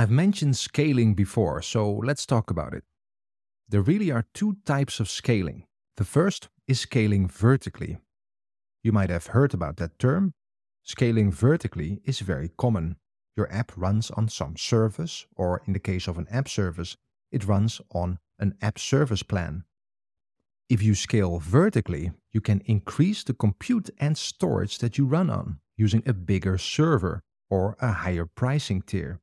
I've mentioned scaling before, so let's talk about it. There really are two types of scaling. The first is scaling vertically. You might have heard about that term. Scaling vertically is very common. Your app runs on some service, or in the case of an app service, it runs on an app service plan. If you scale vertically, you can increase the compute and storage that you run on using a bigger server or a higher pricing tier.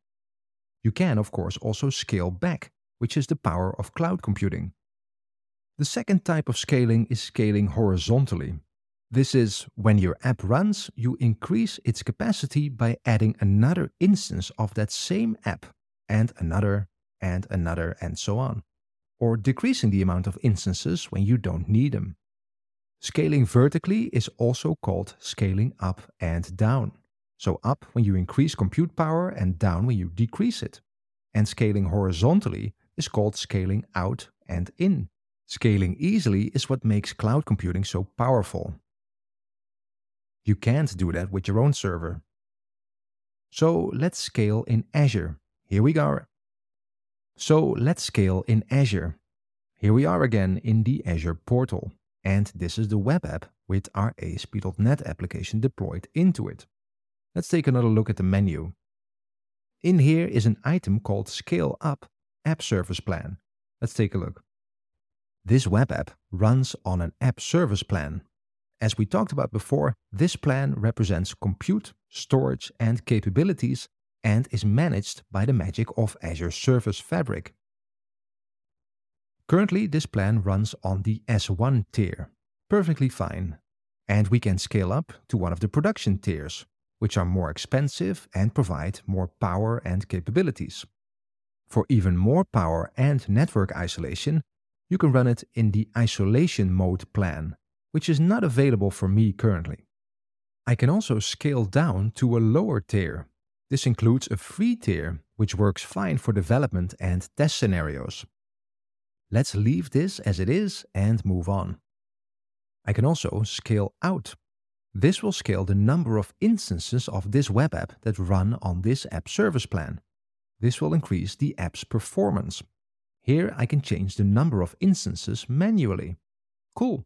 You can, of course, also scale back, which is the power of cloud computing. The second type of scaling is scaling horizontally. This is when your app runs, you increase its capacity by adding another instance of that same app, and another, and another, and so on. Or decreasing the amount of instances when you don't need them. Scaling vertically is also called scaling up and down. So up when you increase compute power and down when you decrease it. And scaling horizontally is called scaling out and in. Scaling easily is what makes cloud computing so powerful. You can't do that with your own server. So let's scale in Azure. Here we go. So let's scale in Azure. Here we are again in the Azure portal. And this is the web app with our ASP.NET application deployed into it. Let's take another look at the menu. In here is an item called Scale Up App Service Plan. Let's take a look. This web app runs on an app service plan. As we talked about before, this plan represents compute, storage, and capabilities and is managed by the magic of Azure Service Fabric. Currently, this plan runs on the S1 tier. Perfectly fine. And we can scale up to one of the production tiers, which are more expensive and provide more power and capabilities. For even more power and network isolation, you can run it in the isolation mode plan, which is not available for me currently. I can also scale down to a lower tier. This includes a free tier, which works fine for development and test scenarios. Let's leave this as it is and move on. I can also scale out this will scale the number of instances of this web app that run on this app service plan. This will increase the app's performance. Here I can change the number of instances manually. Cool.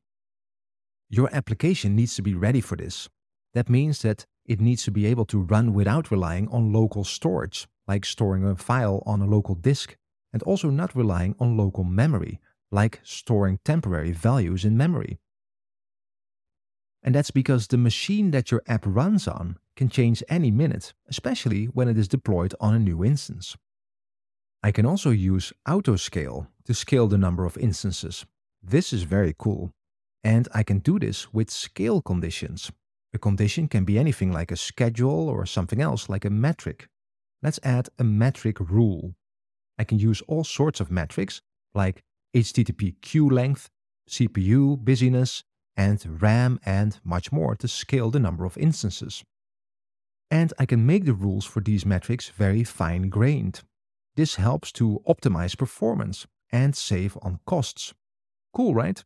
Your application needs to be ready for this. That means that it needs to be able to run without relying on local storage, like storing a file on a local disk, and also not relying on local memory, like storing temporary values in memory. And that's because the machine that your app runs on can change any minute, especially when it is deployed on a new instance. I can also use autoscale to scale the number of instances. This is very cool. And I can do this with scale conditions. A condition can be anything like a schedule or something else like a metric. Let's add a metric rule. I can use all sorts of metrics like HTTP queue length, CPU busyness, and RAM and much more to scale the number of instances. And I can make the rules for these metrics very fine grained. This helps to optimize performance and save on costs. Cool, right?